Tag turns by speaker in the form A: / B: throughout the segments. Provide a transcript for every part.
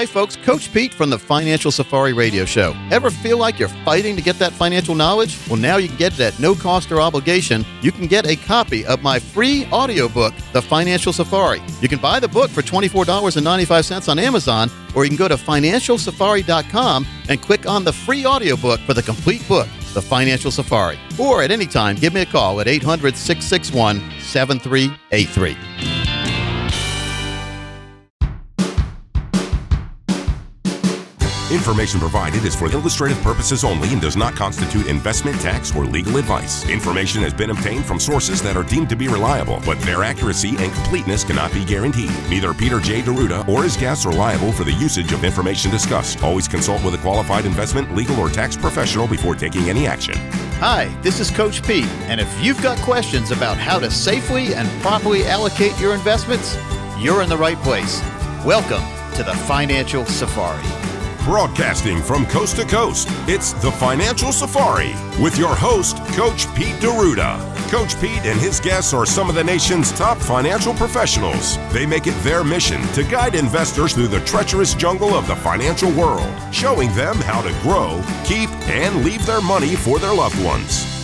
A: Hey folks, Coach Pete from the Financial Safari Radio Show. Ever feel like you're fighting to get that financial knowledge? Well, now you can get it at no cost or obligation. You can get a copy of my free audiobook, The Financial Safari. You can buy the book for $24.95 on Amazon, or you can go to financialsafari.com and click on the free audiobook for the complete book, The Financial Safari. Or at any time, give me a call at 800 661 7383.
B: Information provided is for illustrative purposes only and does not constitute investment, tax, or legal advice. Information has been obtained from sources that are deemed to be reliable, but their accuracy and completeness cannot be guaranteed. Neither Peter J. D'Arruda or his guests are liable for the usage of information discussed. Always consult with a qualified investment, legal, or tax professional before taking any action.
A: Hi, this is Coach Pete, and if you've got questions about how to safely and properly allocate your investments, you're in the right place. Welcome to the Financial Safari.
B: Broadcasting from coast to coast, it's the Financial Safari with your host, Coach Pete D'Arruda. Coach Pete and his guests are some of the nation's top financial professionals. They make it their mission to guide investors through the treacherous jungle of the financial world, showing them how to grow, keep, and leave their money for their loved ones.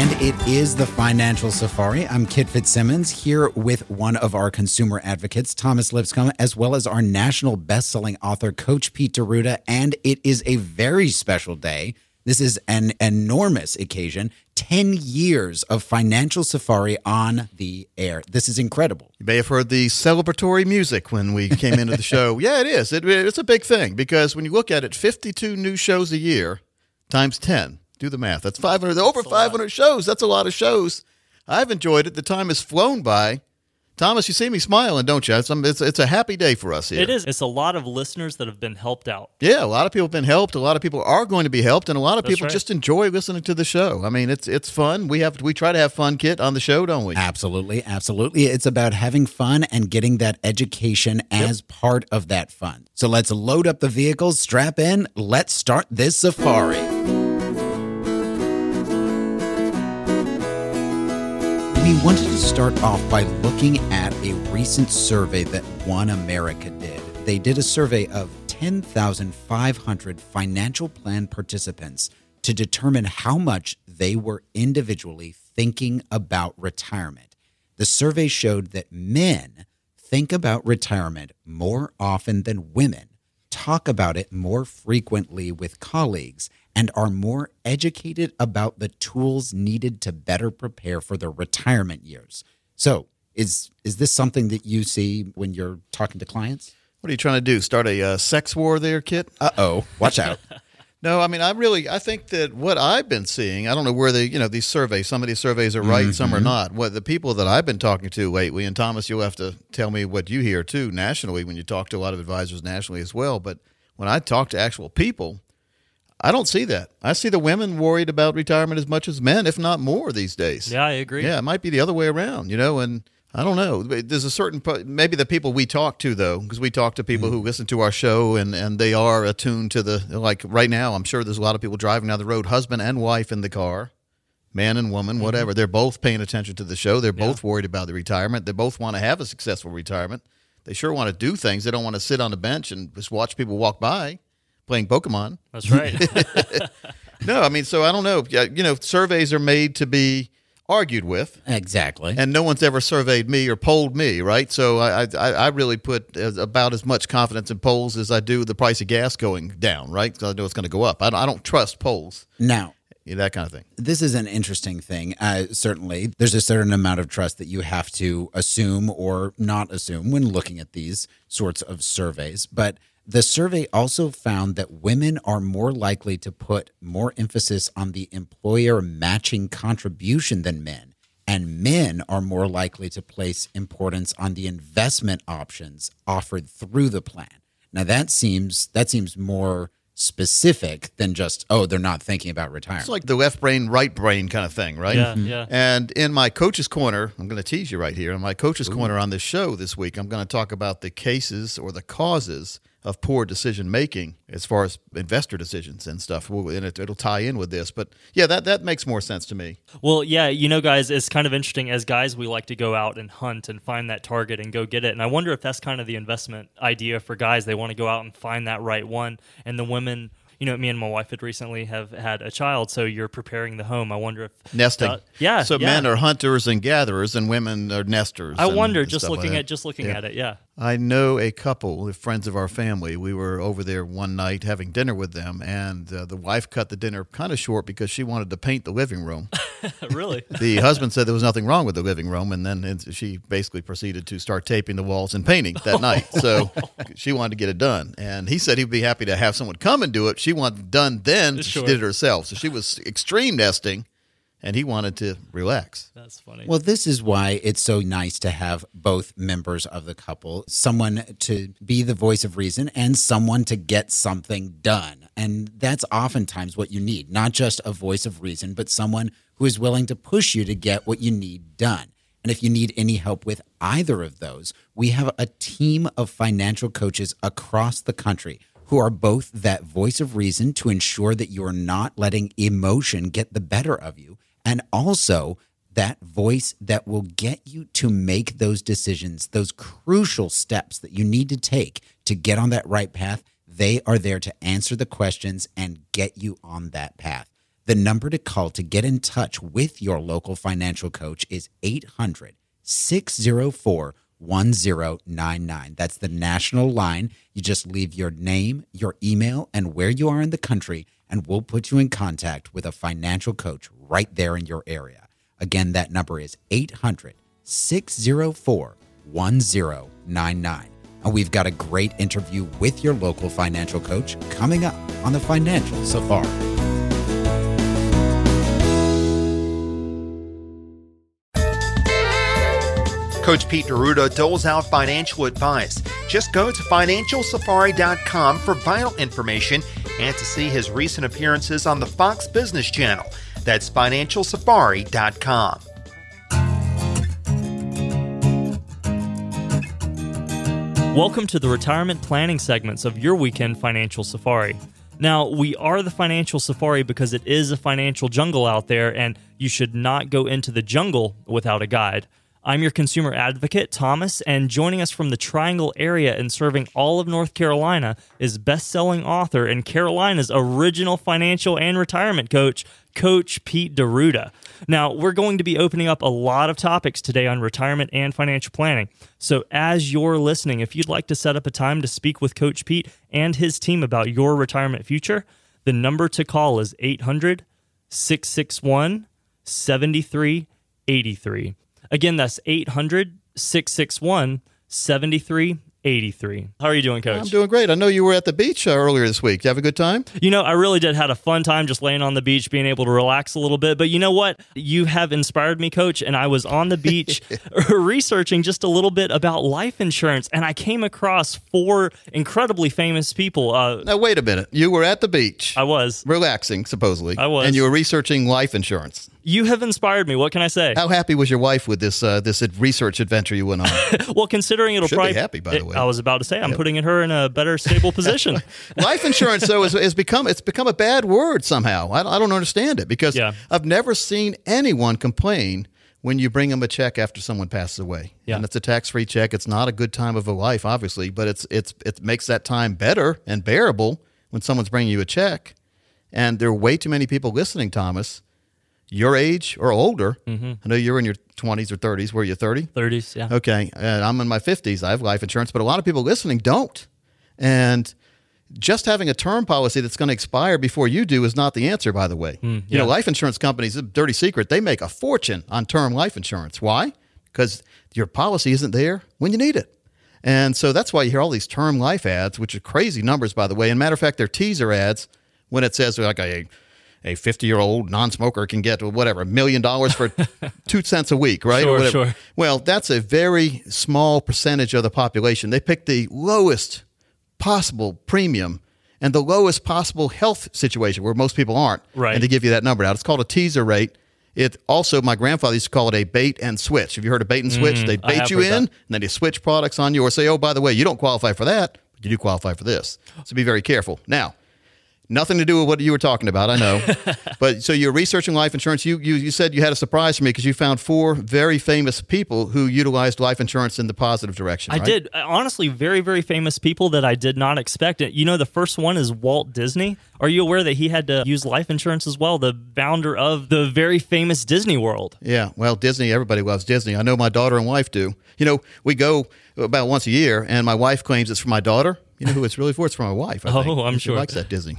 C: And it is the Financial Safari. I'm Kit Fitzsimmons here with one of our consumer advocates, Thomas Lipscomb, as well as our national best-selling author, Coach Pete D'Arruda. And it is a very special day. This is an enormous occasion. 10 years of Financial Safari on the air. This is incredible.
A: You may have heard the celebratory music when we came into the show. Yeah, it is. It, it's a big thing because when you look at it, 52 new shows a year times 10 do the math. That's 500. Over 500 shows. That's a lot of shows. I've enjoyed it. The time has flown by. Thomas, you see me smiling, don't you? It's, um, it's, it's, a happy day for us here.
D: It is. It's a lot of listeners that have been helped out.
A: Yeah, a lot of people have been helped. A lot of people are going to be helped, and a lot of That's people right. just enjoy listening to the show. I mean, it's it's fun. We have we try to have fun, Kit, on the show, don't we?
C: Absolutely, absolutely. It's about having fun and getting that education as yep. part of that fun. So let's load up the vehicles, strap in. Let's start this safari. We wanted to start off by looking at a recent survey that OneAmerica did. They did a survey of 10,500 financial plan participants to determine how much they were individually thinking about retirement. The survey showed that men think about retirement more often than women, talk about it more frequently with colleagues, and are more educated about the tools needed to better prepare for their retirement years. So, is is this something that you see when you're talking to clients?
A: What are you trying to do? Start a uh, sex war there, Kit?
C: Uh oh, watch out.
A: no, I mean, I really, I think that what I've been seeing, I don't know where the, you know, these surveys, some of these surveys are right, mm-hmm. some are mm-hmm. not. What the people that I've been talking to lately, and Thomas, you'll have to tell me what you hear too nationally when you talk to a lot of advisors nationally as well. But when I talk to actual people, I don't see that. I see the women worried about retirement as much as men, if not more, these days.
D: Yeah, I agree.
A: Yeah, it might be the other way around, you know, and I don't know. There's a certain maybe the people we talk to though, because we talk to people mm. who listen to our show and and they are attuned to the like right now. I'm sure there's a lot of people driving down the road, husband and wife in the car, man and woman, mm-hmm. whatever. They're both paying attention to the show. They're yeah. both worried about the retirement. They both want to have a successful retirement. They sure want to do things. They don't want to sit on the bench and just watch people walk by playing Pokemon.
D: That's right.
A: no, I mean, so I don't know. You know, surveys are made to be argued with.
C: Exactly.
A: And no one's ever surveyed me or polled me, right? So I I, I really put about as much confidence in polls as I do the price of gas going down, right? Because I know it's going to go up. I, I don't trust polls.
C: Now,
A: yeah, that kind of thing.
C: This is an interesting thing. Uh, certainly, there's a certain amount of trust that you have to assume or not assume when looking at these sorts of surveys. But the survey also found that women are more likely to put more emphasis on the employer matching contribution than men, and men are more likely to place importance on the investment options offered through the plan. Now that seems that seems more specific than just, oh, they're not thinking about retirement.
A: It's like the left brain, right brain kind of thing, right?
D: Yeah, yeah. Mm-hmm.
A: And in my coach's corner, I'm going to tease you right here. In my coach's corner on this show this week, I'm going to talk about the cases or the causes of poor decision making as far as investor decisions and stuff. And it, it'll tie in with this, but yeah, that that makes more sense to me.
D: Well, yeah, you know, guys, it's kind of interesting. As guys, we like to go out and hunt and find that target and go get it. And I wonder if that's kind of the investment idea for guys. They want to go out and find that right one. And the women, you know, me and my wife had recently have had a child, so you're preparing the home. I wonder if
A: Nesting.
D: uh, yeah.
A: So
D: yeah.
A: men are hunters and gatherers, and women are nesters.
D: I wonder just
A: stuff like
D: looking at just looking
A: Yeah.
D: at it. Yeah.
A: I know a couple, friends of our family. We were over there one night having dinner with them, and uh, the wife cut the dinner kind of short because she wanted to paint the living room.
D: really.
A: the husband said there was nothing wrong with the living room, and then she basically proceeded to start taping the walls and painting that night. So she wanted to get it done, and he said he'd be happy to have someone come and do it. She wanted it done then,
D: Sure.
A: she did it herself. So she was extreme nesting, and he wanted to relax.
D: That's funny.
C: Well, this is why it's so nice to have both members of the couple, someone to be the voice of reason and someone to get something done. And that's oftentimes what you need, not just a voice of reason, but someone who is willing to push you to get what you need done. And if you need any help with either of those, we have a team of financial coaches across the country who are both that voice of reason to ensure that you're not letting emotion get the better of you, and also that voice that will get you to make those decisions, those crucial steps that you need to take to get on that right path. They are there to answer the questions and get you on that path. The number to call to get in touch with your local financial coach is 800 604 1099. That's the national line. You just leave your name, your email, and where you are in the country, and we'll put you in contact with a financial coach right there in your area. Again, that number is 800 604 1099. And we've got a great interview with your local financial coach coming up on the Financial Safari.
E: Coach Pete D'Arruda doles out financial advice. Just go to financialsafari.com for vital information and to see his recent appearances on the Fox Business Channel. That's financialsafari.com.
D: Welcome to the retirement planning segments of your weekend financial safari. Now, we are the financial safari because it is a financial jungle out there, and you should not go into the jungle without a guide. I'm your consumer advocate, Thomas, and joining us from the Triangle area and serving all of North Carolina is best selling author and Carolina's original financial and retirement coach, Coach Pete D'Arruda. Now, we're going to be opening up a lot of topics today on retirement and financial planning. So, as you're listening, if you'd like to set up a time to speak with Coach Pete and his team about your retirement future, the number to call is 800 661 7383. Again, that's 800 661 7383. How are you doing, Coach?
A: I'm doing great. I know you were at the beach uh, earlier this week. You have a good time?
D: You know, I really did had a fun time just laying on the beach, being able to relax a little bit. But you know what? You have inspired me, coach. And I was on the beach researching just a little bit about life insurance, and I came across four incredibly famous people. Uh,
A: Now, wait a minute. You were at the beach.
D: I was.
A: relaxing, supposedly.
D: I was.
A: And you were researching life insurance.
D: You have inspired me. What can I say?
A: How happy was your wife with this uh, this research adventure you went on?
D: Well, considering it'll
A: Should be
D: probably
A: happy, by the way.
D: I was about to say I'm putting her in a better stable position.
A: life insurance, though, has, is become it's become a bad word somehow. I, don't- I don't understand it because
D: Yeah.
A: I've never seen anyone complain when you bring them a check after someone passes away.
D: Yeah.
A: And it's a tax free check. It's not a good time of a life, obviously, but it's it's it makes that time better and bearable when someone's bringing you a check. And there are way too many people listening, Thomas, your age or older.
D: Mm-hmm.
A: I know you're in your 20s or 30s. Were you 30?
D: 30s, yeah.
A: Okay, and I'm in my 50s. I have life insurance, but a lot of people listening don't. And just having a term policy that's going to expire before you do is not the answer, by the way. You know, life insurance companies, a dirty secret, they make a fortune on term life insurance. Why? Because your policy isn't there when you need it. And so that's why you hear all these term life ads, which are crazy numbers, by the way. And matter of fact, they're teaser ads when it says like a a 50 year old non smoker can get whatever, a million dollars for two cents a week, right?
D: Sure, sure.
A: Well, that's a very small percentage of the population. They pick the lowest possible premium and the lowest possible health situation where most people aren't.
D: Right.
A: And to give you that number out, it's called a teaser rate. It also, my grandfather used to call it a bait and switch. Have you heard of bait and switch? they
D: Mm, I
A: bait you in,
D: that.
A: and then they switch products on you, or say, oh, by the way, you don't qualify for that, but you do qualify for this. So be very careful. Now, nothing to do with what you were talking about, I know. but so you're researching life insurance. You, you, you said you had a surprise for me because you found four very famous people who utilized life insurance in the positive direction.
D: I
A: right?
D: did. Uh, Honestly, very, very famous people that I did not expect it. You know, the first one is Walt Disney. Are you aware that he had to use life insurance as well? The founder of the very famous Disney World.
A: Yeah, well, Disney, everybody loves Disney. I know my daughter and wife do. You know, we go about once a year, and my wife claims it's for my daughter. You know who it's really for? It's for my wife. I
D: Oh,
A: think.
D: I'm sure
A: She
D: sure.
A: likes that Disney.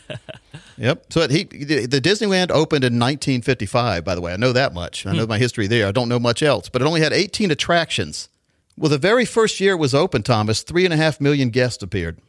A: yep. So he, the Disneyland opened in 1955. By the way, I know that much. I know
D: Hmm.
A: my history there. I don't know much else, but it only had 18 attractions. Well, the very first year it was open, Thomas, three and a half million guests appeared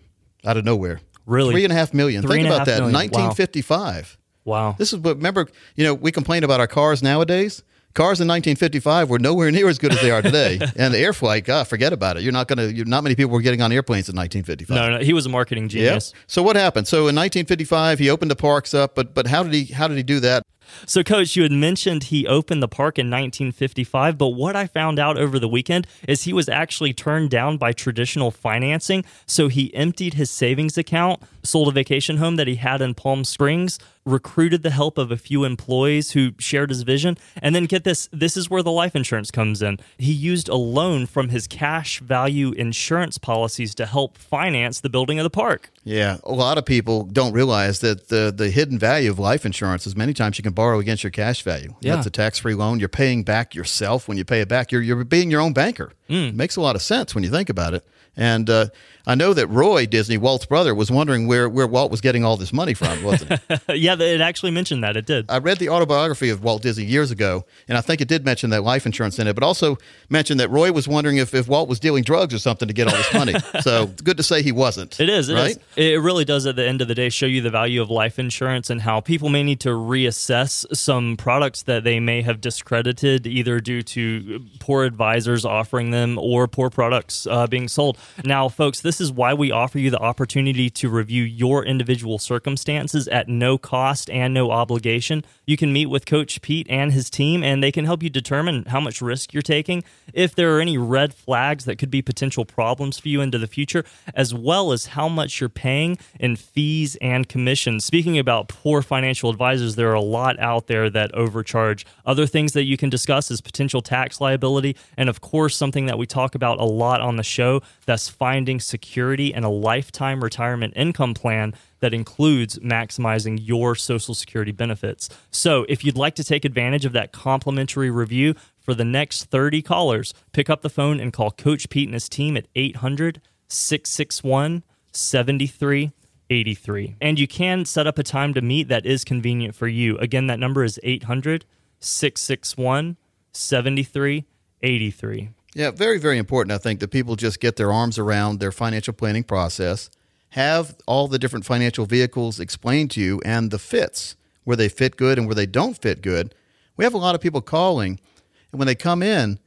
A: out of nowhere.
D: Really?
A: Three and a half million.
D: Three
A: Think about that.
D: million. Wow.
A: 1955.
D: Wow.
A: This is what remember, you know, we complain about our cars nowadays. Cars in 1955 were nowhere near as good as they are today. and the air flight, God, forget about it. You're not going to, not many people were getting on airplanes in 1955.
D: no, no, he was a marketing
A: Yep.
D: genius.
A: So what happened? So in 1955, he opened the parks up, but but how did he how did he do that?
D: So, Coach, you had mentioned he opened the park in 1955, but what I found out over the weekend is he was actually turned down by traditional financing. So, he emptied his savings account, sold a vacation home that he had in Palm Springs, recruited the help of a few employees who shared his vision, and then get this this is where the life insurance comes in. He used a loan from his cash value insurance policies to help finance the building of the park.
A: Yeah, a lot of people don't realize that the the hidden value of life insurance is many times you can borrow against your cash value.
D: Yeah.
A: That's a tax free loan. You're paying back yourself when you pay it back. You're you're being your own banker. It makes a lot of sense when you think about it. And uh, I know that Roy Disney, Walt's brother, was wondering where where Walt was getting all this money from, wasn't he?
D: yeah, it actually mentioned that. It did.
A: I read the autobiography of Walt Disney years ago, and I think it did mention that life insurance in it, but also mentioned that Roy was wondering if, if Walt was dealing drugs or something to get all this money. so it's good to say he wasn't.
D: It is. It is.
A: right?
D: It really does at the end of the day show you the value of life insurance and how people may need to reassess some products that they may have discredited either due to poor advisors offering them or poor products uh, being sold. Now, folks, this is why we offer you the opportunity to review your individual circumstances at no cost and no obligation. You can meet with Coach Pete and his team, and they can help you determine how much risk you're taking, if there are any red flags that could be potential problems for you into the future, as well as how much you're paying in fees and commissions. Speaking about poor financial advisors, there are a lot out there that overcharge. Other things that you can discuss is potential tax liability, and of course, something that we talk about a lot on the show that's finding security in a lifetime retirement income plan that includes maximizing your Social Security benefits. So, if you'd like to take advantage of that complimentary review for the next 30 callers, pick up the phone and call Coach Pete and his team at 800 661 7383. And you can set up a time to meet that is convenient for you. Again, that number is 800 661 7383.
A: Yeah, very, very important, I think, that people just get their arms around their financial planning process, have all the different financial vehicles explained to you and the fits, where they fit good and where they don't fit good. We have a lot of people calling, and when they come in,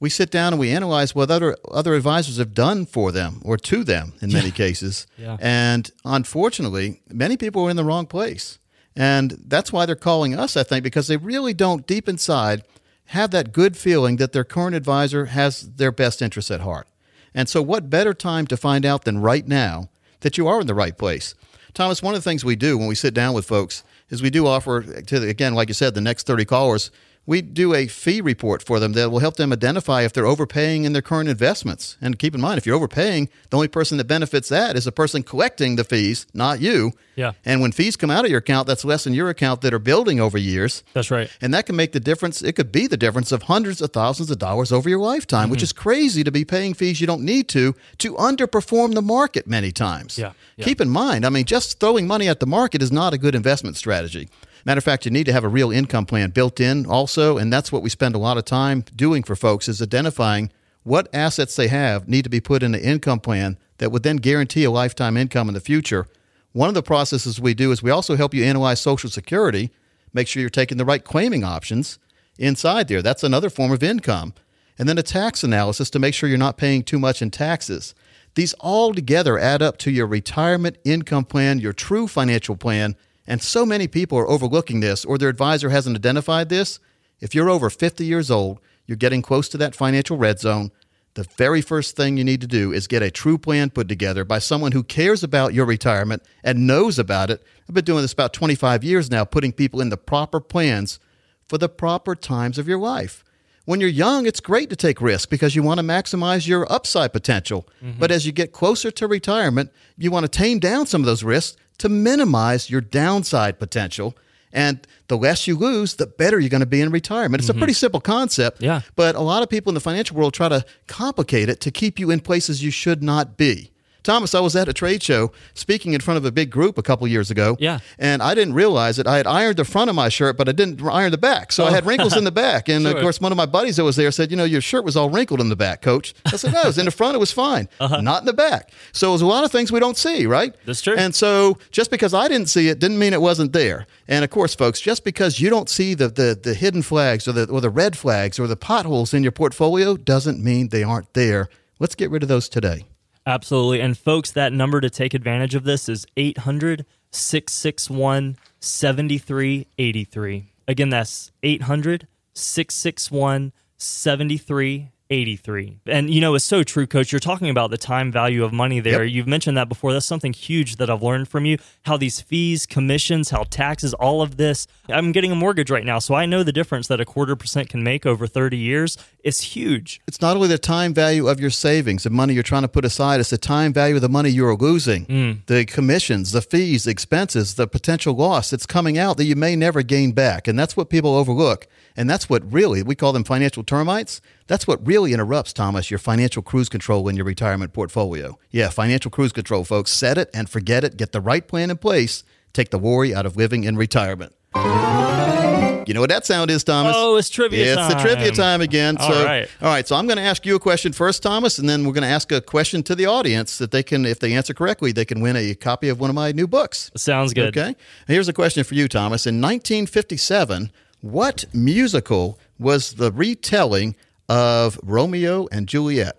A: we sit down and we analyze what other other advisors have done for them or to them in many cases.
D: Yeah.
A: And unfortunately, many people are in the wrong place. And that's why they're calling us, I think, because they really don't deep inside have that good feeling that their current advisor has their best interests at heart. And so, what better time to find out than right now that you are in the right place? Thomas, one of the things we do when we sit down with folks is we do offer, to again, like you said, the next 30 callers, we do a fee report for them that will help them identify if they're overpaying in their current investments. And keep in mind, if you're overpaying, the only person that benefits that is the person collecting the fees, not you.
D: Yeah.
A: And when fees come out of your account, that's less in your account that are building over years.
D: That's right.
A: And that can make the difference. It could be the difference of hundreds of thousands of dollars over your lifetime,
D: Mm-hmm.
A: which is crazy to be paying fees you don't need to to underperform the market many times.
D: Yeah, yeah.
A: Keep in mind, I mean, just throwing money at the market is not a good investment strategy. Matter of fact, you need to have a real income plan built in also, and that's what we spend a lot of time doing for folks is identifying what assets they have need to be put in an income plan that would then guarantee a lifetime income in the future. One of the processes we do is we also help you analyze Social Security, make sure you're taking the right claiming options inside there. That's another form of income. And then a tax analysis to make sure you're not paying too much in taxes. These all together add up to your retirement income plan, your true financial plan. And so many people are overlooking this or their advisor hasn't identified this. If you're over 50 years old, you're getting close to that financial red zone. The very first thing you need to do is get a true plan put together by someone who cares about your retirement and knows about it. I've been doing this about 25 years now, putting people in the proper plans for the proper times of your life. When you're young, it's great to take risks because you want to maximize your upside potential. Mm-hmm. But as you get closer to retirement, you want to tame down some of those risks to minimize your downside potential. And the less you lose, the better you're going to be in retirement. It's mm-hmm. a pretty simple concept.
D: Yeah.
A: But a lot of people in the financial world try to complicate it to keep you in places you should not be. Thomas, I was at a trade show speaking in front of a big group a couple years ago.
D: Yeah.
A: And I didn't realize it. I had ironed the front of my shirt, but I didn't iron the back. So oh. I had wrinkles in the back. And sure. of course, one of my buddies that was there said, You know, your shirt was all wrinkled in the back, coach. I said, No, it was in the front. It was fine. Uh-huh. Not in the back. So there's a lot of things we don't see, right?
D: That's true.
A: And so just because I didn't see it didn't mean it wasn't there. And of course, folks, just because you don't see the, the, the hidden flags or the, or the red flags or the potholes in your portfolio doesn't mean they aren't there. Let's get rid of those today.
D: Absolutely. And folks, that number to take advantage of this is 800 661 7383. Again, that's 800 661 7383. 83. And you know, it's so true, coach. You're talking about the time value of money there. Yep. You've mentioned that before. That's something huge that I've learned from you. How these fees, commissions, how taxes, all of this. I'm getting a mortgage right now, so I know the difference that a quarter percent can make over 30 years. It's huge.
A: It's not only the time value of your savings, the money you're trying to put aside, it's the time value of the money you're losing. Mm. The commissions, the fees, the expenses, the potential loss that's coming out that you may never gain back. And that's what people overlook. And that's what really, we call them financial termites. That's what really interrupts, Thomas, your financial cruise control in your retirement portfolio. Yeah, financial cruise control, folks. Set it and forget it. Get the right plan in place. Take the worry out of living in retirement. You know what that sound is, Thomas?
D: Oh, it's trivia
A: yeah,
D: time.
A: It's the trivia time again.
D: All
A: so,
D: right.
A: all right. So I'm going to ask you a question first, Thomas, and then we're going to ask a question to the audience that they can, if they answer correctly, they can win a copy of one of my new books.
D: Sounds good.
A: Okay. Here's a question for you, Thomas. In 1957, what musical was the retelling of Romeo and Juliet?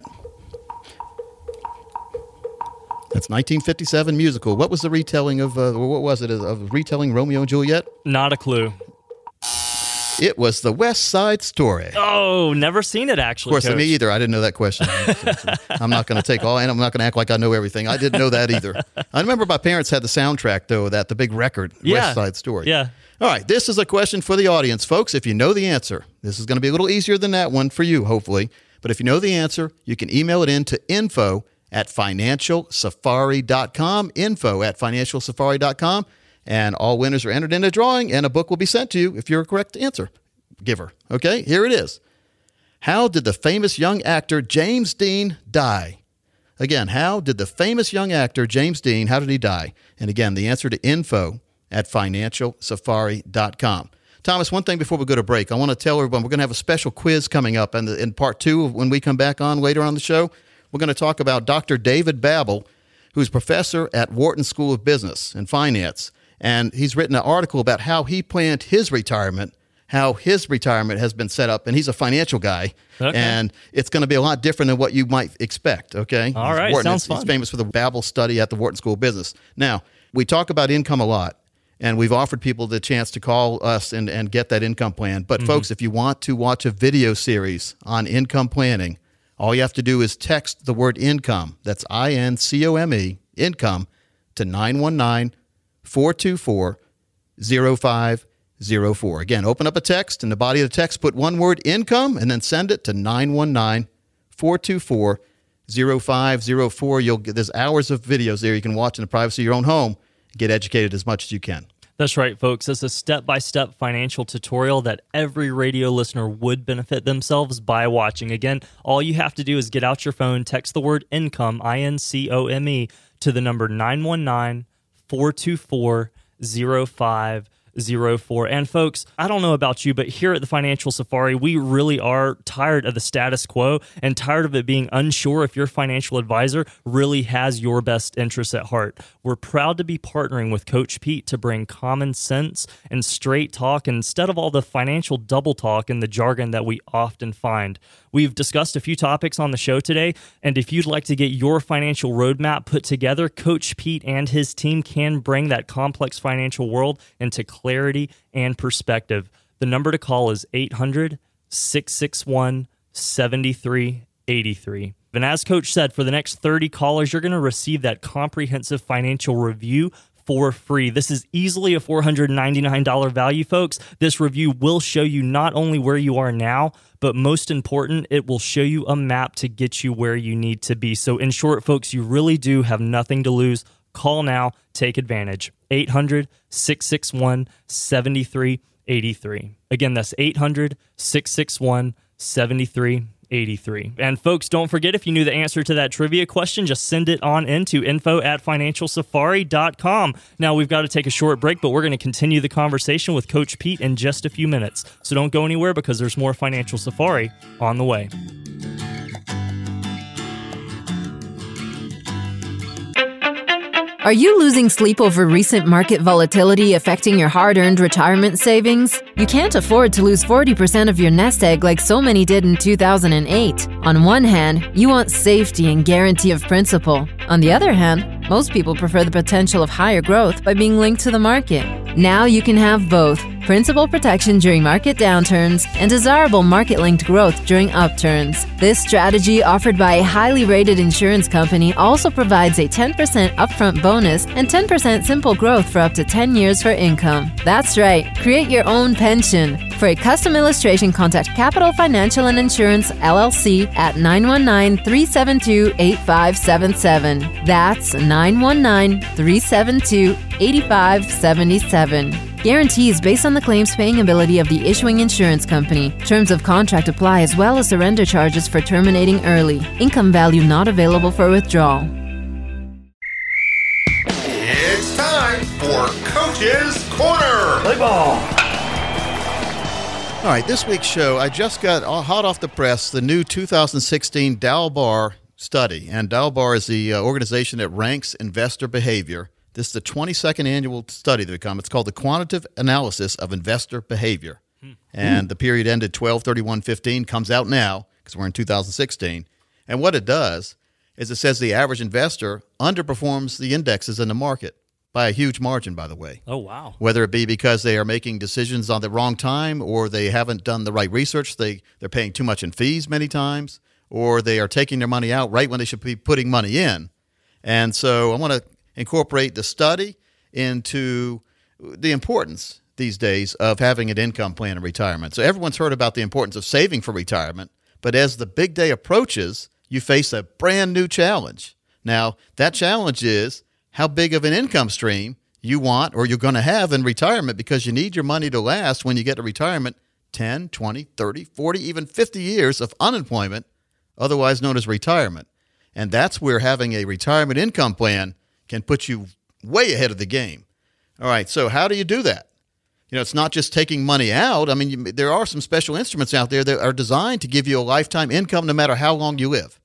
A: That's 1957 musical. What was the retelling of? Uh, what was it of retelling Romeo and Juliet?
D: Not a clue.
A: It was the West Side Story.
D: Oh, never seen it actually.
A: Of course,
D: Coach.
A: me either. I didn't know that question. I'm not going to take all, and I'm not going to act like I know everything. I didn't know that either. I remember my parents had the soundtrack though. That the big record,
D: yeah.
A: West Side Story.
D: Yeah.
A: All right, this is a question for the audience, folks. If you know the answer, this is going to be a little easier than that one for you, hopefully. But if you know the answer, you can email it in to info at financialsafari.com, info at financialsafari.com, and all winners are entered in a drawing, and a book will be sent to you if you're a correct answer giver. Okay, here it is. How did the famous young actor James Dean die? Again, how did the famous young actor James Dean, how did he die? And again, the answer to info at financialsafari.com. Thomas, one thing before we go to break, I want to tell everyone we're going to have a special quiz coming up in, the, in part two when we come back on later on the show. We're going to talk about Dr. David Babbel, who's professor at Wharton School of Business and Finance. And he's written an article about how he planned his retirement, how his retirement has been set up. And he's a financial guy. Okay. And it's going to be a lot different than what you might expect. Okay.
D: All right.
A: Wharton,
D: Sounds
A: he's,
D: fun.
A: He's famous for the Babbel study at the Wharton School of Business. Now, we talk about income a lot and we've offered people the chance to call us and, and get that income plan. But, mm-hmm. folks, if you want to watch a video series on income planning, all you have to do is text the word income. That's I N C O M E, income, to 919 424 0504. Again, open up a text. In the body of the text, put one word income and then send it to 919 424 0504. You'll get, there's hours of videos there you can watch in the privacy of your own home get educated as much as you can.
D: That's right, folks. It's a step by step financial tutorial that every radio listener would benefit themselves by watching. Again, all you have to do is get out your phone, text the word income, I N C O M E, to the number 919 424 0504. 04. And folks, I don't know about you, but here at the Financial Safari, we really are tired of the status quo and tired of it being unsure if your financial advisor really has your best interests at heart. We're proud to be partnering with Coach Pete to bring common sense and straight talk instead of all the financial double talk and the jargon that we often find. We've discussed a few topics on the show today, and if you'd like to get your financial roadmap put together, Coach Pete and his team can bring that complex financial world into clarity and perspective. The number to call is 800 661 7383. And as Coach said, for the next 30 callers, you're going to receive that comprehensive financial review for free. This is easily a $499 value, folks. This review will show you not only where you are now, but most important, it will show you a map to get you where you need to be. So, in short, folks, you really do have nothing to lose. Call now, take advantage. 800 661 7383. Again, that's 800 661 7383. 83. And folks, don't forget if you knew the answer to that trivia question, just send it on into info at financialsafari.com. Now, we've got to take a short break, but we're going to continue the conversation with Coach Pete in just a few minutes. So don't go anywhere because there's more Financial Safari on the way.
F: Are you losing sleep over recent market volatility affecting your hard earned retirement savings? You can't afford to lose 40% of your nest egg like so many did in 2008. On one hand, you want safety and guarantee of principal. On the other hand, most people prefer the potential of higher growth by being linked to the market. Now you can have both principal protection during market downturns and desirable market linked growth during upturns. This strategy, offered by a highly rated insurance company, also provides a 10% upfront bonus and 10% simple growth for up to 10 years for income. That's right, create your own pension. For a custom illustration, contact Capital Financial and Insurance LLC at 919 372 8577. That's 919 372 8577. Guarantees based on the claims paying ability of the issuing insurance company. Terms of contract apply as well as surrender charges for terminating early. Income value not available for withdrawal.
E: It's time for Coach's Corner.
D: Play ball.
A: All right, this week's show, I just got uh, hot off the press the new 2016 Dalbar study. And Dalbar is the uh, organization that ranks investor behavior. This is the 22nd annual study that come. It's called the Quantitative Analysis of Investor Behavior. And the period ended 12 31 15, comes out now because we're in 2016. And what it does is it says the average investor underperforms the indexes in the market by a huge margin, by the way
D: Oh, wow.
A: whether it be because they are making decisions on the wrong time or they haven't done the right research they they're paying too much in fees many times or they are taking their money out right when they should be putting money in. And so i want to incorporate the study into the importance these days of having an income plan in retirement. So everyone's heard about the importance of saving for retirement but as the big day approaches you face a brand new challenge. Now that challenge is how big of an income stream you want or you're going to have in retirement because you need your money to last when you get to retirement 10, 20, 30, 40, even 50 years of unemployment, otherwise known as retirement. And that's where having a retirement income plan can put you way ahead of the game. All right, so how do you do that? You know, it's not just taking money out. I mean, you, there are some special instruments out there that are designed to give you a lifetime income no matter how long you live.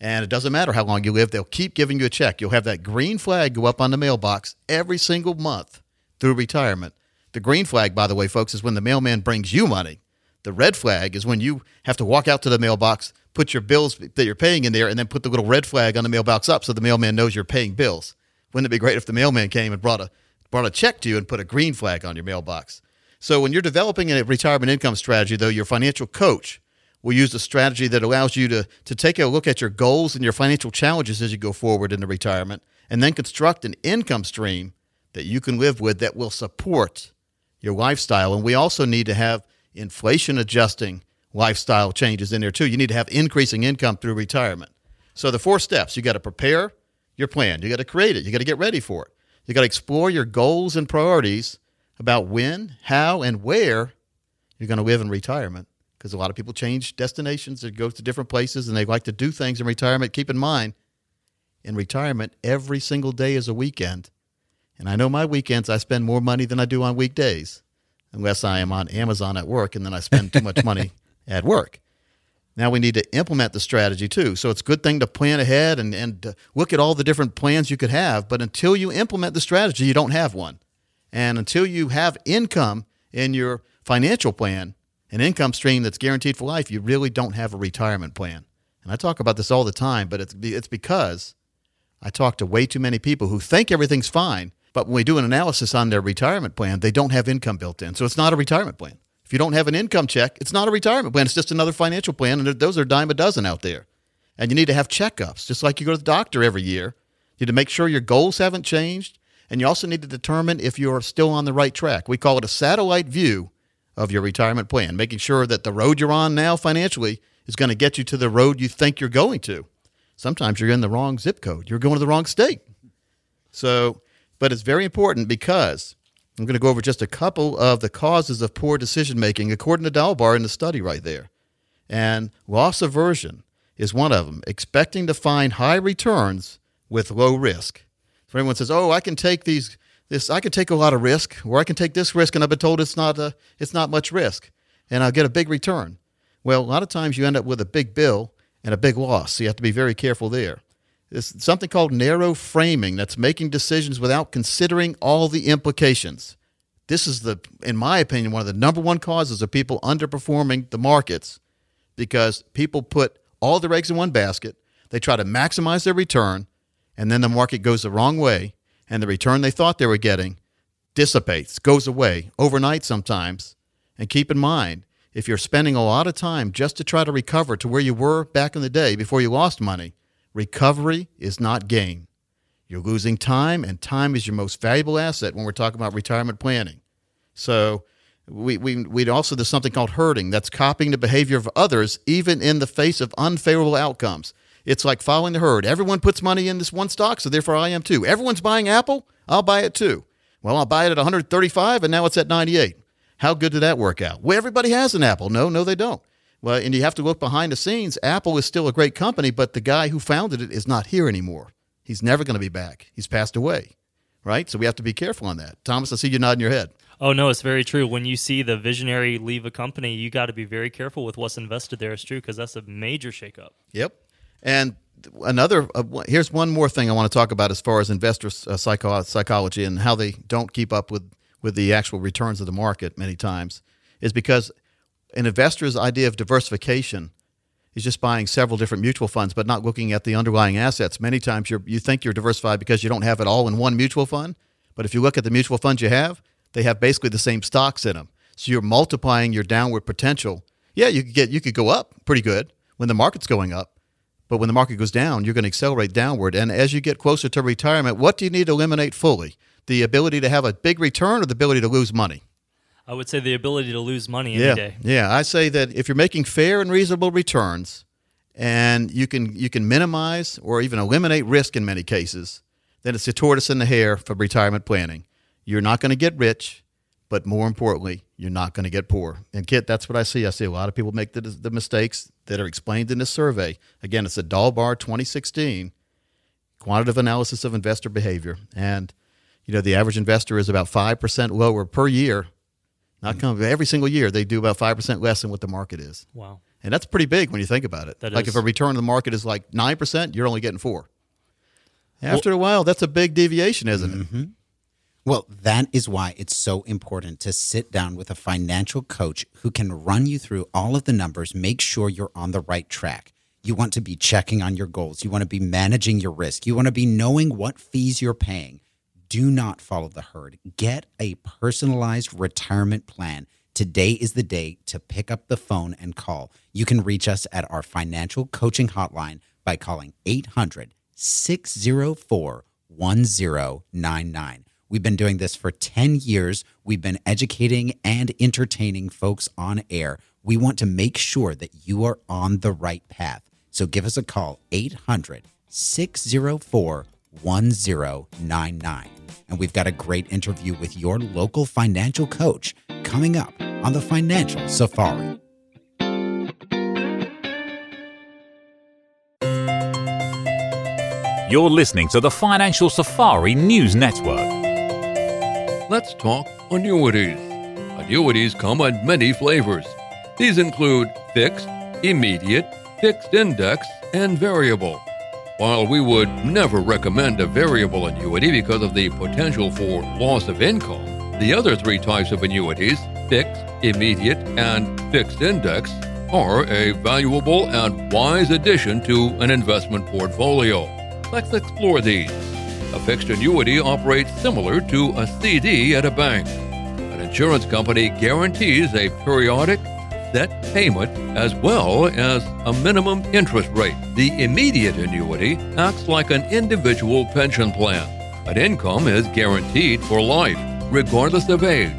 A: And it doesn't matter how long you live, they'll keep giving you a check. You'll have that green flag go up on the mailbox every single month through retirement. The green flag, by the way, folks, is when the mailman brings you money. The red flag is when you have to walk out to the mailbox, put your bills that you're paying in there, and then put the little red flag on the mailbox up so the mailman knows you're paying bills. Wouldn't it be great if the mailman came and brought a brought a check to you and put a green flag on your mailbox? So when you're developing a retirement income strategy, though, your financial coach will use a strategy that allows you to, to take a look at your goals and your financial challenges as you go forward into retirement, and then construct an income stream that you can live with that will support your lifestyle. And we also need to have inflation adjusting lifestyle changes in there too. You need to have increasing income through retirement. So the four steps you got to prepare your plan, you got to create it, you got to get ready for it, you got to explore your goals and priorities about when, how, and where you're going to live in retirement. Because a lot of people change destinations and go to different places and they like to do things in retirement. Keep in mind, in retirement, every single day is a weekend. And I know my weekends I spend more money than I do on weekdays, unless I am on Amazon at work and then I spend too much money at work. Now we need to implement the strategy too. So it's a good thing to plan ahead and, and uh, look at all the different plans you could have. But until you implement the strategy, you don't have one. And until you have income in your financial plan, an income stream that's guaranteed for life, you really don't have a retirement plan. And I talk about this all the time, but it's, it's because I talk to way too many people who think everything's fine, but when we do an analysis on their retirement plan, they don't have income built in. So it's not a retirement plan. If you don't have an income check, it's not a retirement plan. It's just another financial plan. And those are dime a dozen out there. And you need to have checkups, just like you go to the doctor every year. You need to make sure your goals haven't changed. And you also need to determine if you're still on the right track. We call it a satellite view of your retirement plan, making sure that the road you're on now financially is going to get you to the road you think you're going to. Sometimes you're in the wrong zip code, you're going to the wrong state. So, but it's very important because I'm going to go over just a couple of the causes of poor decision making, according to Dalbar in the study right there. And loss aversion is one of them, expecting to find high returns with low risk. So anyone says, "Oh, I can take these this, I can take a lot of risk, or I can take this risk, and I've been told it's not a, it's not much risk, and I'll get a big return." Well, a lot of times you end up with a big bill and a big loss, so you have to be very careful there. It's something called narrow framing that's making decisions without considering all the implications. This is the, in my opinion, one of the number one causes of people underperforming the markets because people put all their eggs in one basket. They try to maximize their return and then the market goes the wrong way, and the return they thought they were getting dissipates, goes away overnight sometimes. And keep in mind, if you're spending a lot of time just to try to recover to where you were back in the day before you lost money, recovery is not gain. You're losing time, and time is your most valuable asset when we're talking about retirement planning. So, we, we, we also, there's something called herding. That's copying the behavior of others, even in the face of unfavorable outcomes. It's like following the herd. Everyone puts money in this one stock, so therefore I am too. Everyone's buying Apple, I'll buy it too. Well, I'll buy it at 135 and now it's at 98. How good did that work out? Well, everybody has an Apple. No, no, they don't. Well, and you have to look behind the scenes. Apple is still a great company, but the guy who founded it is not here anymore. He's never going to be back. He's passed away, right? So we have to be careful on that. Thomas, I see you nodding your head.
D: Oh no, it's very true. When you see the visionary leave a company, you got to be very careful with what's invested there. It's true because that's a major shakeup.
A: Yep. And another uh, here's one more thing I want to talk about as far as investor uh, psycho- psychology and how they don't keep up with with the actual returns of the market many times is because an investor's idea of diversification is just buying several different mutual funds but not looking at the underlying assets. Many times you think you're diversified because you don't have it all in one mutual fund, but if you look at the mutual funds you have, they have basically the same stocks in them. So you're multiplying your downward potential. Yeah, you could get you could go up pretty good when the market's going up, but when the market goes down, you're going to accelerate downward. And as you get closer to retirement, what do you need to eliminate fully? The ability to have a big return or the ability to lose money?
D: I would say the ability to lose money any
A: yeah.
D: day.
A: Yeah, I say that if you're making fair and reasonable returns, and you can you can minimize or even eliminate risk in many cases, then it's the tortoise and the hare for retirement planning. You're not going to get rich, but more importantly, you're not going to get poor. And Kit, that's what I see. I see a lot of people make the, the mistakes that are explained in this survey. Again, it's a Dalbar 2016 quantitative analysis of investor behavior, and you know the average investor is about five percent lower per year. Not come every single year they do about five percent less than what the market is.
D: Wow,
A: and that's pretty big when you think about it.
D: That
A: like
D: is.
A: if a return on the market is like nine percent, you're only getting four. After a while, that's a big deviation, isn't it?
C: Mm-hmm. Well, that is why it's so important to sit down with a financial coach who can run you through all of the numbers, make sure you're on the right track. You want to be checking on your goals. You want to be managing your risk. You want to be knowing what fees you're paying. Do not follow the herd. Get a personalized retirement plan. Today is the day to pick up the phone and call. You can reach us at our financial coaching hotline by calling 800 604 1099. We've been doing this for 10 years. We've been educating and entertaining folks on air. We want to make sure that you are on the right path. So give us a call, 800 604 1099. And we've got a great interview with your local financial coach coming up on the Financial Safari.
G: You're listening to the Financial Safari News Network. let's talk annuities. Annuities come in many flavors. These include fixed, immediate, fixed index, and variable. While we would never recommend a variable annuity because of the potential for loss of income, the other three types of annuities, fixed, immediate, and fixed index, are a valuable and wise addition to an investment portfolio. Let's explore these. A fixed annuity operates similar to a CD at a bank. An insurance company guarantees a periodic, set payment as well as a minimum interest rate. The immediate annuity acts like an individual pension plan. An income is guaranteed for life, regardless of age,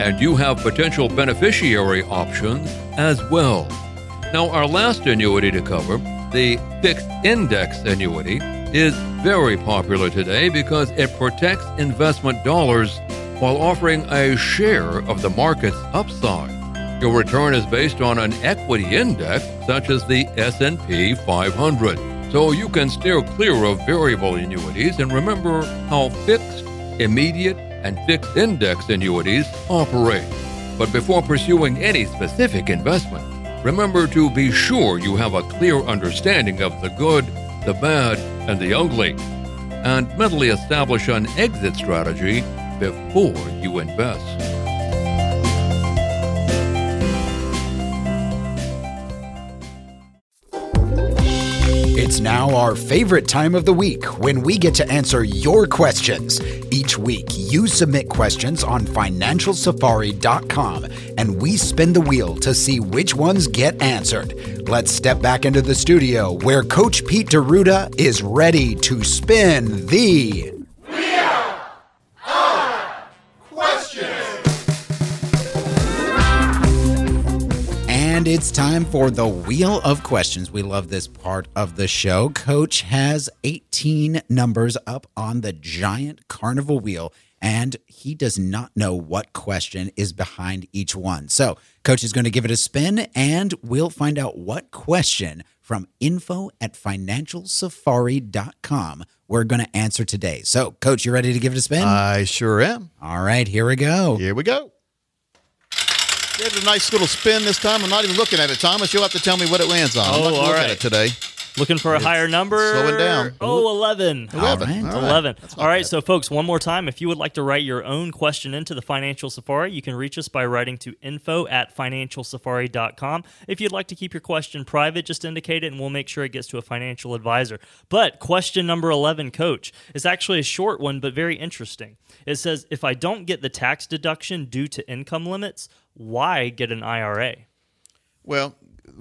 G: and you have potential beneficiary options as well. Now, our last annuity to cover, the fixed index annuity, is very popular today because it protects investment dollars while offering a share of the market's upside. Your return is based on an equity index such as the S&P 500. So you can steer clear of variable annuities and remember how fixed, immediate, and fixed index annuities operate. But before pursuing any specific investment, remember to be sure you have a clear understanding of the good, the bad, and the ugly, and mentally establish an exit strategy before you invest.
C: It's now our favorite time of the week when we get to answer your questions. Each week, you submit questions on financialsafari.com and we spin the wheel to see which ones get answered. Let's step back into the studio where Coach Pete D'Arruda is ready to spin the it's time for the Wheel of Questions. We love this part of the show. Coach has 18 numbers up on the giant carnival wheel, and he does not know what question is behind each one. So, Coach is going to give it a spin, and we'll find out what question from info at financialsafari.com we're going to answer today. So, Coach, you ready to give it a spin?
A: I sure am.
C: All right, here we go.
A: Here we go. Gave it a nice little spin this time. I'm not even looking at it, Thomas. You'll have to tell me what it lands on. I'm
D: Oh,
A: not gonna
D: all
A: look
D: right.
A: at it today.
D: Looking for a higher number?
A: slowing down.
D: Oh, 11.
C: All right.
A: All right.
D: 11.
A: That's not
D: All right, so folks, one more time. If you would like to write your own question into the Financial Safari, you can reach us by writing to info at financialsafari.com. If you'd like to keep your question private, just indicate it and we'll make sure it gets to a financial advisor. But question number 11, coach, is actually a short one, but very interesting. It says, if I don't get the tax deduction due to income limits, why get an IRA?
A: Well,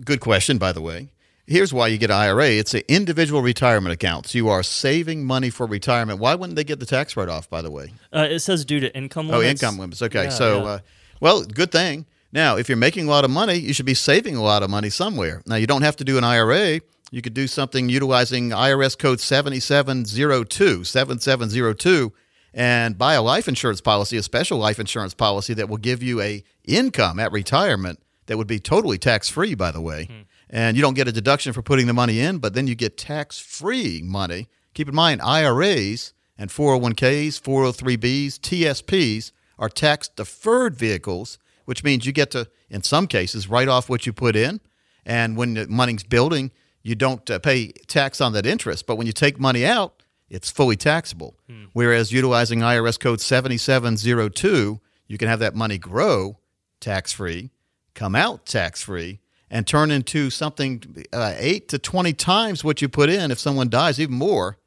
A: good question, by the way. Here's why you get an IRA. It's an individual retirement account. So you are saving money for retirement. Why wouldn't they get the tax write off, by the way?
D: Uh, it says due to income
A: Oh, income limits. Okay.
D: Yeah,
A: so,
D: yeah.
A: Uh, well, good thing. Now, if you're making a lot of money, you should be saving a lot of money somewhere. Now, you don't have to do an IRA. You could do something utilizing IRS code 7702, 7702, and buy a life insurance policy, a special life insurance policy that will give you a income at retirement that would be totally tax free, by the way. And you don't get a deduction for putting the money in, but then you get tax free money. Keep in mind, IRAs and 401ks, 403bs, TSPs are tax deferred vehicles, which means you get to, in some cases, write off what you put in. And when the money's building, you don't uh, pay tax on that interest. But when you take money out, it's fully taxable. Whereas utilizing IRS code 7702, you can have that money grow tax free, come out tax free, and turn into something uh, eight to 20 times what you put in if someone dies, even more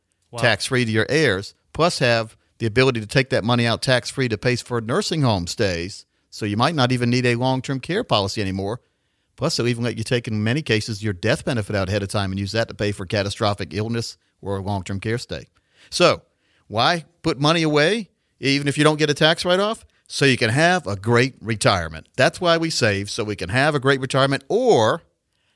A: tax free to your heirs, plus have the ability to take that money out tax free to pay for nursing home stays. So you might not even need a long term care policy anymore. Plus, they'll even let you take, in many cases, your death benefit out ahead of time and use that to pay for catastrophic illness or a long term care stay. So, why put money away, even if you don't get a tax write off? So you can have a great retirement. That's why we save, so we can have a great retirement or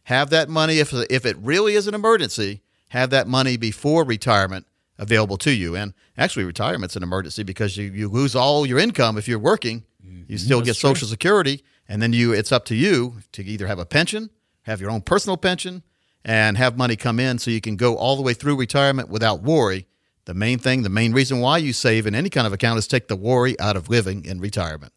A: have that money, if, if it really is an emergency, have that money before retirement available to you. And actually, retirement's an emergency because you, you lose all your income if you're working. You mm-hmm. still get Social Security, and then you it's up to you to either have a pension, have your own personal pension, and have money come in so you can go all the way through retirement without worry The main thing, the main reason why you save in any kind of account is take the worry out of living in retirement.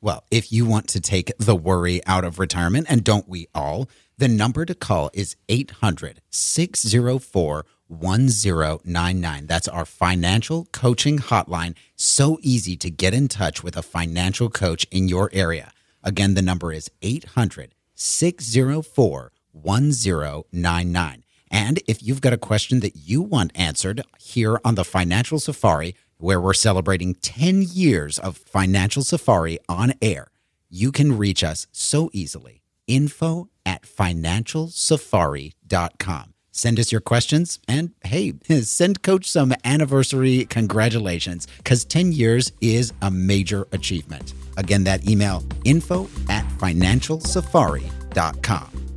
C: Well, if you want to take the worry out of retirement, and don't we all, the number to call is 800 604 1099. That's our financial coaching hotline. So easy to get in touch with a financial coach in your area. Again, the number is 800 604 1099. And if you've got a question that you want answered here on the Financial Safari, where we're celebrating 10 years of Financial Safari on air, you can reach us so easily. Info at financialsafari.com. Send us your questions and hey, send Coach some anniversary congratulations because 10 years is a major achievement. Again, that email info at financialsafari.com.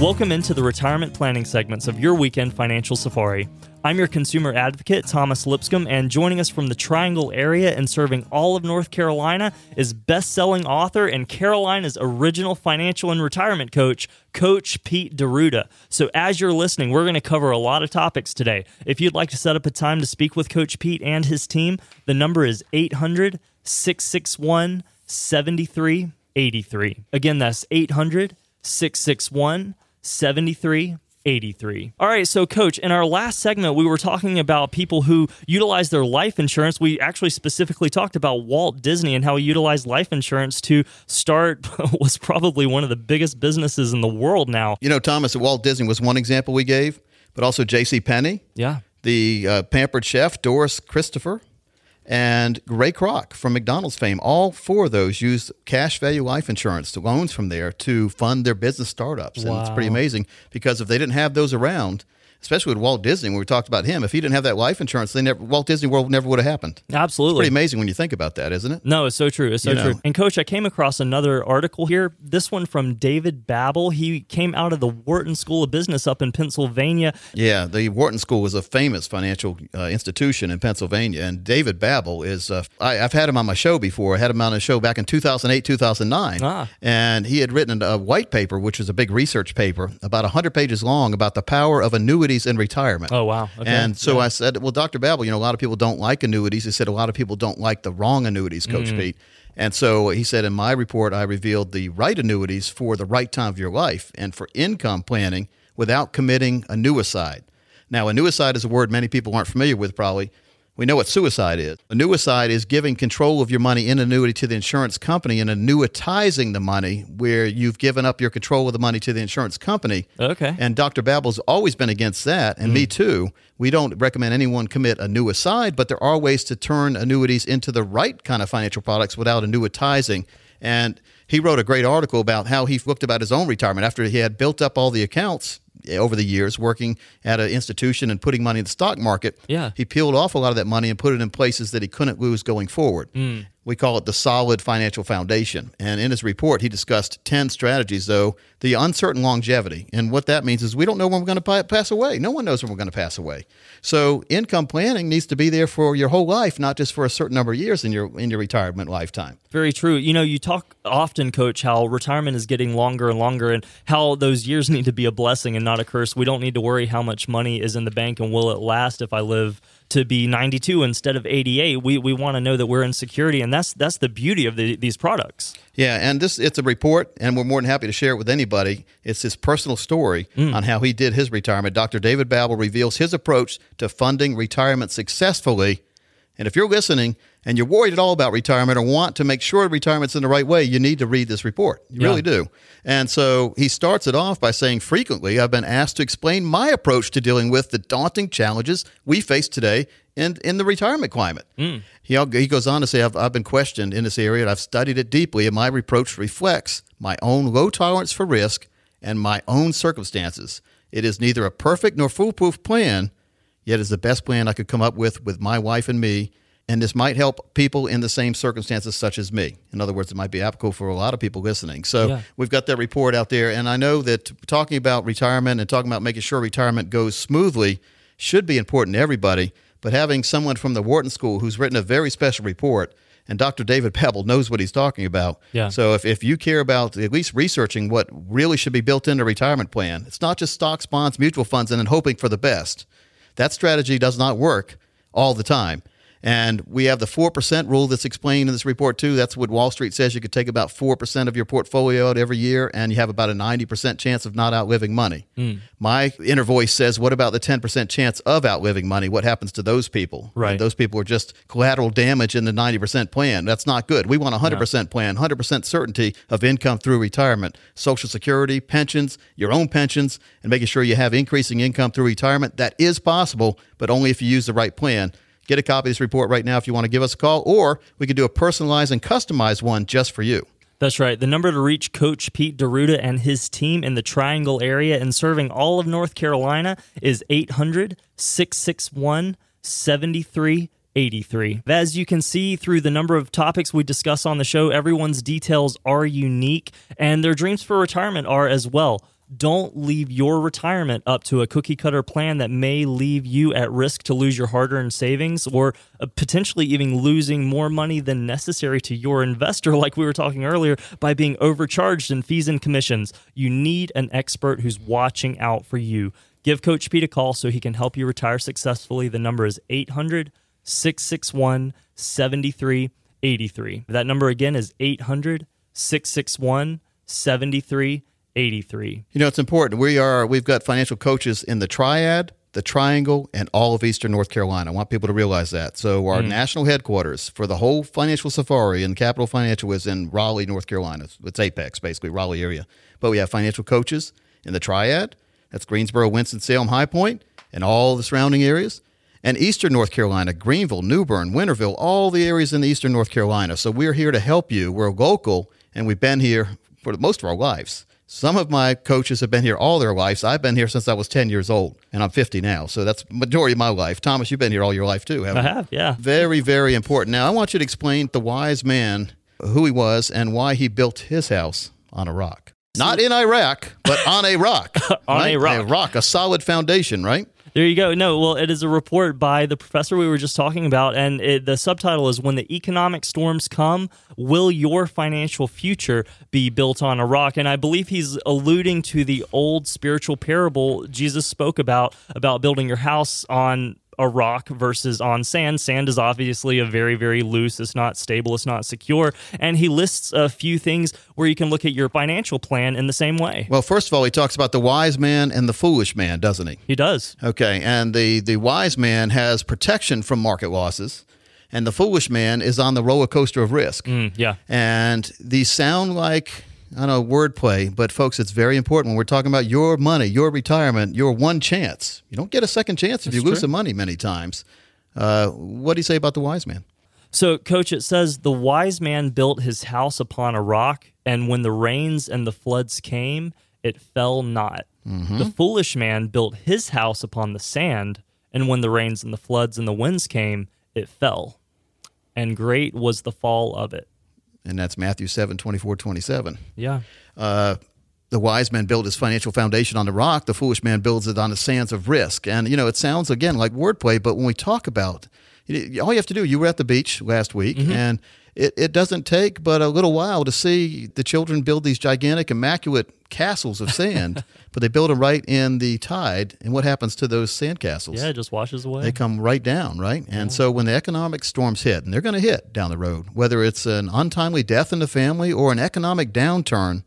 D: Welcome into the retirement planning segments of your weekend financial safari. I'm your consumer advocate, Thomas Lipscomb, and joining us from the Triangle area and serving all of North Carolina is best selling author and Carolina's original financial and retirement coach, Coach Pete D'Arruda. So, as you're listening, we're going to cover a lot of topics today. If you'd like to set up a time to speak with Coach Pete and his team, the number is 800 661 7383. Again, that's 800 661 7383. All right, so coach, in our last segment, we were talking about people who utilize their life insurance. We actually specifically talked about Walt Disney and how he utilized life insurance to start was probably one of the biggest businesses in the world now.
A: You know, Thomas, Walt Disney was one example we gave, but also J.C. Penney,
D: Yeah.
A: the uh, pampered chef Doris Christopher, and Ray Kroc from McDonald's fame. All four of those used cash value life insurance, the loans from there, to fund their business startups. And it's pretty amazing because if they didn't have those around, especially with Walt Disney, when we talked about him, if he didn't have that life insurance, they never Walt Disney World never would have happened.
D: Absolutely.
A: Pretty amazing when you think about that, isn't it?
D: No, it's so true. It's so
A: You know.
D: true. And coach, I came across another article here. This one from David Babbel. He came out of the Wharton School of Business up in Pennsylvania.
A: Yeah, the Wharton School is a famous financial uh, institution in Pennsylvania, and David Babbel is. Uh, I, I've had him on my show before. I had him on a show back in 2008, 2009,
D: Ah.
A: and he had written a white paper, which is a big research paper, about 100 pages long, about the power of annuities in retirement.
D: Oh, wow. Okay.
A: And so I said, well, Dr. Babbel, you know, a lot of people don't like annuities. He said a lot of people don't like the wrong annuities, Coach
D: Mm.
A: Pete. And so he said, in my report, I revealed the right annuities for the right time of your life and for income planning without committing a annuicide. Now, annuicide is a word many people aren't familiar with, probably. We know what suicide is. Annuicide is giving control of your money in annuity to the insurance company and annuitizing the money where you've given up your control of the money to the insurance company.
D: Okay.
A: And Dr. Babbel's always been against that, and me mm. too. We don't recommend anyone commit a annuicide, but there are ways to turn annuities into the right kind of financial products without annuitizing. And he wrote a great article about how he looked about his own retirement after he had built up all the accounts over the years working at an institution and putting money in the stock market.
D: Yeah.
A: He peeled off a lot of that money and put it in places that he couldn't lose going forward. Mm. We call it the solid financial foundation. And in his report, he discussed 10 strategies, though, the uncertain longevity. And what that means is we don't know when we're going to pass away. No one knows when we're going to pass away. So income planning needs to be there for your whole life, not just for a certain number of years in your in your retirement lifetime.
D: Very true. You know, you talk often, coach, how retirement is getting longer and longer and how those years need to be a blessing and not a curse. We don't need to worry how much money is in the bank and will it last if I live to be 92 instead of 88. We, we want to know that we're in security, and that's that's the beauty of the, these products.
A: Yeah, and this it's a report, and we're more than happy to share it with anybody. It's his personal story mm. on how he did his retirement. Dr. David Babbel reveals his approach to funding retirement successfully. And if you're listening and you're worried at all about retirement or want to make sure retirement's in the right way, you need to read this report. You
D: Yeah.
A: really do. And so he starts it off by saying, frequently, I've been asked to explain my approach to dealing with the daunting challenges we face today in, in the retirement climate. Mm. He, he goes on to say, I've, I've been questioned in this area and I've studied it deeply, and my approach reflects my own low tolerance for risk and my own circumstances. It is neither a perfect nor foolproof plan, yet is the best plan I could come up with with my wife and me. And this might help people in the same circumstances, such as me. In other words, it might be applicable for a lot of people listening. So
D: Yeah.
A: we've got that report out there. And I know that talking about retirement and talking about making sure retirement goes smoothly should be important to everybody. But having someone from the Wharton School who's written a very special report And Dr. David Babbel knows what he's talking about.
D: Yeah.
A: So if, if you care about at least researching what really should be built into a retirement plan, it's not just stocks, bonds, mutual funds, and then hoping for the best. That strategy does not work all the time. And we have the 4% rule that's explained in this report, too. That's what Wall Street says. You could take about 4% of your portfolio out every year, and you have about a 90% chance of not outliving money.
D: Mm.
A: My inner voice says, what about the 10% chance of outliving money? What happens to those people?
D: Right.
A: And those people are just collateral damage in the 90% plan. That's not good. We want a 100% plan, 100% certainty of income through retirement, Social Security, pensions, your own pensions, and making sure you have increasing income through retirement. That is possible, but only if you use the right plan. Get a copy of this report right now if you want to give us a call, or we could do a personalized and customized one just for you.
D: That's right. The number to reach Coach Pete D'Arruda and his team in the Triangle area and serving all of North Carolina is 800 661 7383. As you can see through the number of topics we discuss on the show, everyone's details are unique and their dreams for retirement are as well. Don't leave your retirement up to a cookie cutter plan that may leave you at risk to lose your hard earned savings or uh, potentially even losing more money than necessary to your investor, like we were talking earlier, by being overcharged in fees and commissions. You need an expert who's watching out for you. Give Coach Pete a call so he can help you retire successfully. The number is 800 661 7383. That number again is 800 661 7383.
A: You know, it's important. We are we've got financial coaches in the Triad, the Triangle, and all of Eastern North Carolina. I want people to realize that. So our mm. national headquarters for the whole financial safari and Capital Financial is in Raleigh, North Carolina. It's Apex, basically Raleigh area. But we have financial coaches in the Triad. That's Greensboro, Winston, Salem, High Point, and all the surrounding areas. And Eastern North Carolina, Greenville, New Bern, Winterville, all the areas in the Eastern North Carolina. So we're here to help you. We're local, and we've been here for most of our lives. Some of my coaches have been here all their lives. I've been here since I was 10 years old, and I'm 50 now. So that's majority of my life. Thomas, you've been here all your life too, haven't
D: I
A: you?
D: have, yeah.
A: Very, very important. Now, I want you to explain the wise man, who he was, and why he built his house on a rock. Not in Iraq, but on a rock.
D: On a rock.
A: A rock, a solid foundation, right?
D: There you go. No, well, it is a report by the professor we were just talking about, and it, the subtitle is When the Economic Storms Come, Will Your Financial Future Be Built on a Rock? And I believe he's alluding to the old spiritual parable Jesus spoke about, about building your house on a rock versus on sand. Sand is obviously a very, very loose, it's not stable, it's not secure. And he lists a few things where you can look at your financial plan in the same way.
A: Well, first of all, he talks about the wise man and the foolish man, doesn't he?
D: He does.
A: Okay, and the the wise man has protection from market losses, and the foolish man is on the roller coaster of risk.
D: Mm, yeah.
A: And these sound like I don't know wordplay, but folks, it's very important when we're talking about your money, your retirement, your one chance. You don't get a second chance if you lose
D: true.
A: the money many times. Uh, what do you say about the wise man?
D: So, coach, it says the wise man built his house upon a rock, and when the rains and the floods came, it fell not. The foolish man built his house upon the sand, and when the rains and the floods and the winds came, it fell. And great was the fall of it.
A: And that's Matthew 7, 24, 27.
D: Yeah.
A: Uh, the wise man built his financial foundation on the rock. The foolish man builds it on the sands of risk. And, you know, it sounds, again, like wordplay, but when we talk about all you have to do, you were at the beach last week, and it, it doesn't take but a little while to see the children build these gigantic, immaculate castles of sand, but they build them right in the tide. And what happens to those sand castles?
D: Yeah, it just washes away.
A: They come right down, right? And so when the economic storms hit, and they're going to hit down the road, whether it's an untimely death in the family or an economic downturn,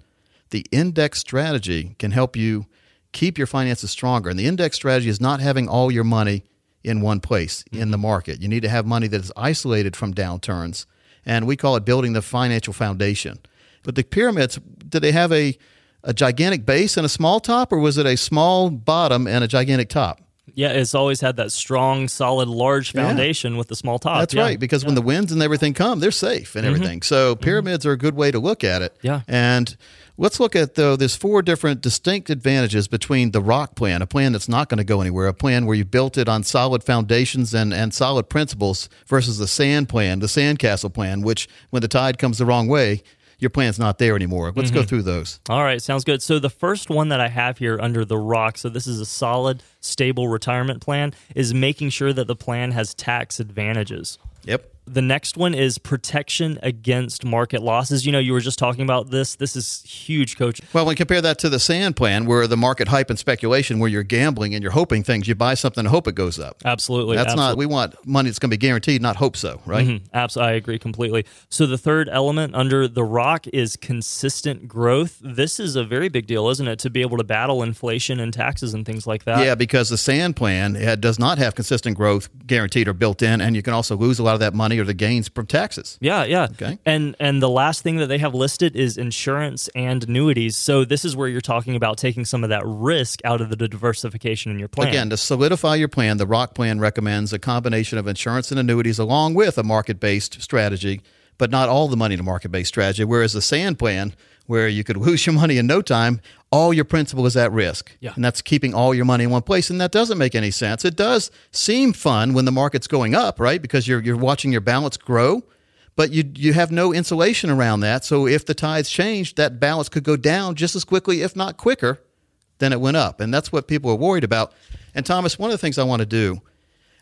A: the index strategy can help you keep your finances stronger. And the index strategy is not having all your money in one place in the mm-hmm. market. You need to have money that is isolated from downturns. And we call it building the financial foundation. But the pyramids, did they have a, a gigantic base and a small top, or was it a small bottom and a gigantic top?
D: Yeah, it's always had that strong, solid, large
A: Yeah.
D: foundation with the small top.
A: That's
D: Yeah.
A: right, because when the winds and everything come, they're safe and mm-hmm. everything. So mm-hmm. pyramids are a good way to look at it.
D: Yeah.
A: And let's look at though there's four different distinct advantages between the rock plan, a plan that's not going to go anywhere, a plan where you built it on solid foundations and, and solid principles versus the sand plan, the sandcastle plan, which when the tide comes the wrong way, your plan's not there anymore. Let's go mm-hmm. through those.
D: All right, sounds good. So the first one that I have here under the rock, so this is a solid stable retirement plan is making sure that the plan has tax advantages.
A: Yep.
D: The next one is protection against market losses. You know, you were just talking about this. This is huge, coach.
A: Well, when you compare that to the sand plan, where the market hype and speculation, where you're gambling and you're hoping things, you buy something and hope it goes up.
D: Absolutely.
A: That's
D: absolutely.
A: not, we want money that's going to be guaranteed, not hope so, right?
D: Mm-hmm. Absolutely. I agree completely. So, the third element under the rock is consistent growth. This is a very big deal, isn't it? To be able to battle inflation and taxes and things like that.
A: Yeah, because the sand plan it does not have consistent growth guaranteed or built in, and you can also lose a lot of that money or the gains from taxes.
D: Yeah, yeah.
A: Okay.
D: And and the last thing that they have listed is insurance and annuities. So this is where you're talking about taking some of that risk out of the diversification in your plan.
A: Again, to solidify your plan, the Rock Plan recommends a combination of insurance and annuities along with a market based strategy, but not all the money in a market based strategy. Whereas the Sand Plan, where you could lose your money in no time, all your principal is at risk.
D: Yeah.
A: And that's keeping all your money in one place. And that doesn't make any sense. It does seem fun when the market's going up, right? Because you're, you're watching your balance grow. But you you have no insulation around that. So if the tides change, that balance could go down just as quickly, if not quicker, than it went up. And that's what people are worried about. And Thomas, one of the things I want to do,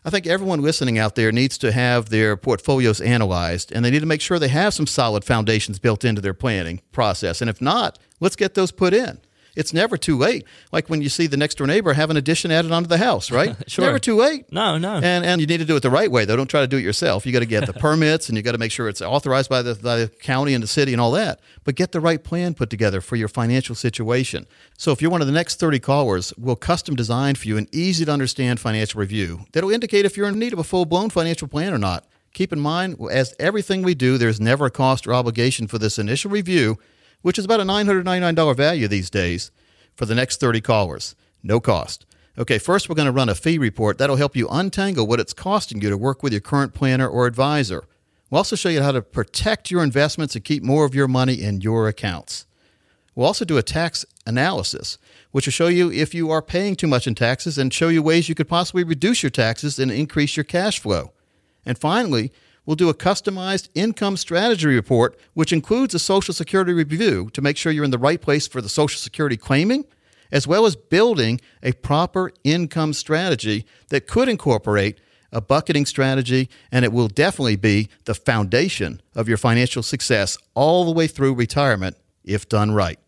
A: I think everyone listening out there needs to have their portfolios analyzed and they need to make sure they have some solid foundations built into their planning process. And if not, let's get those put in. It's never too late. Like when you see the next door neighbor have an addition added onto the house, right?
D: Sure.
A: Never too late.
D: No, no.
A: And and you need to do it the right way though. Don't try to do it yourself. You got to get the permits and you got to make sure it's authorized by the, by the county and the city and all that. But get the right plan put together for your financial situation. So if you're one of the next 30 callers, we'll custom design for you an easy to understand financial review that'll indicate if you're in need of a full blown financial plan or not. Keep in mind, as everything we do, there's never a cost or obligation for this initial review, which is about a $999 value these days for the next 30 callers. No cost. Okay, first we're going to run a fee report. That'll help you untangle what it's costing you to work with your current planner or advisor. We'll also show you how to protect your investments and keep more of your money in your accounts. We'll also do a tax analysis, which will show you if you are paying too much in taxes and show you ways you could possibly reduce your taxes and increase your cash flow. And finally, we'll do a customized income strategy report, which includes a Social Security review to make sure you're in the right place for the Social Security claiming, as well as building a proper income strategy that could incorporate a bucketing strategy, and it will definitely be the foundation of your financial success all the way through retirement if done right.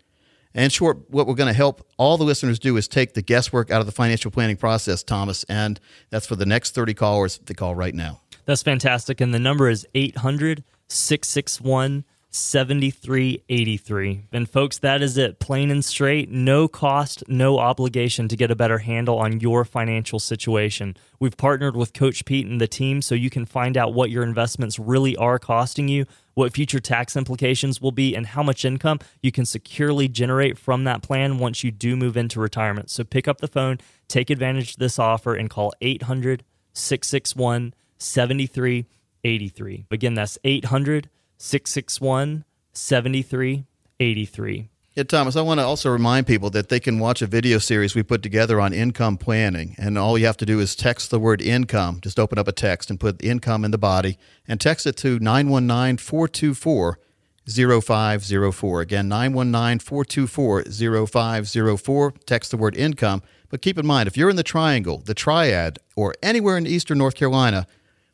A: And short, what we're going to help all the listeners do is take the guesswork out of the financial planning process, Thomas, and that's for the next 30 callers to call right now.
D: That's fantastic. And the number is 800 661 7383. And folks, that is it. Plain and straight, no cost, no obligation to get a better handle on your financial situation. We've partnered with Coach Pete and the team so you can find out what your investments really are costing you, what future tax implications will be, and how much income you can securely generate from that plan once you do move into retirement. So pick up the phone, take advantage of this offer, and call 800 661 7383. Again, that's 800 661 7383.
A: Yeah, Thomas, I want to also remind people that they can watch a video series we put together on income planning. And all you have to do is text the word income. Just open up a text and put income in the body and text it to 919 424 0504. Again, 919 424 0504. Text the word income. But keep in mind, if you're in the triangle, the triad, or anywhere in eastern North Carolina,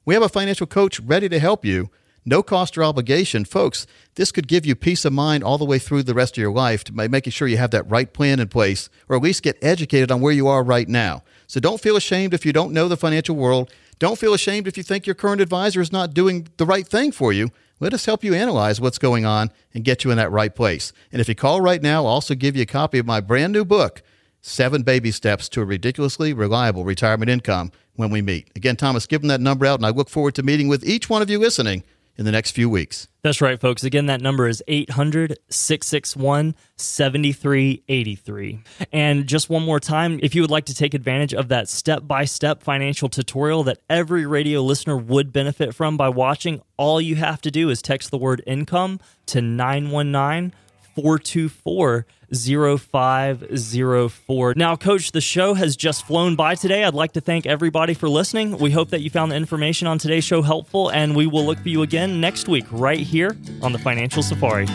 A: we have a financial coach ready to help you. No cost or obligation. Folks, this could give you peace of mind all the way through the rest of your life by making sure you have that right plan in place or at least get educated on where you are right now. So don't feel ashamed if you don't know the financial world. Don't feel ashamed if you think your current advisor is not doing the right thing for you. Let us help you analyze what's going on and get you in that right place. And if you call right now, I'll also give you a copy of my brand new book, Seven Baby Steps to a Ridiculously Reliable Retirement Income, when we meet. Again, Thomas, give them that number out, and I look forward to meeting with each one of you listening in the next few weeks.
D: That's right, folks. Again, that number is 800 661 7383. And just one more time, if you would like to take advantage of that step by step financial tutorial that every radio listener would benefit from by watching, all you have to do is text the word income to 919 424 0504. Now, Coach, the show has just flown by today. I'd like to thank everybody for listening. We hope that you found the information on today's show helpful, and we will look for you again next week right here on the Financial Safari.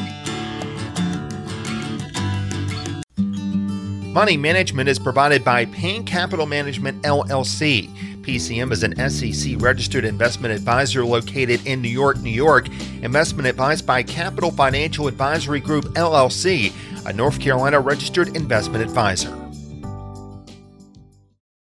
E: Money management is provided by Payne Capital Management LLC. PCM is an SEC registered investment advisor located in New York, New York. Investment advised by Capital Financial Advisory Group LLC, a North Carolina registered investment advisor.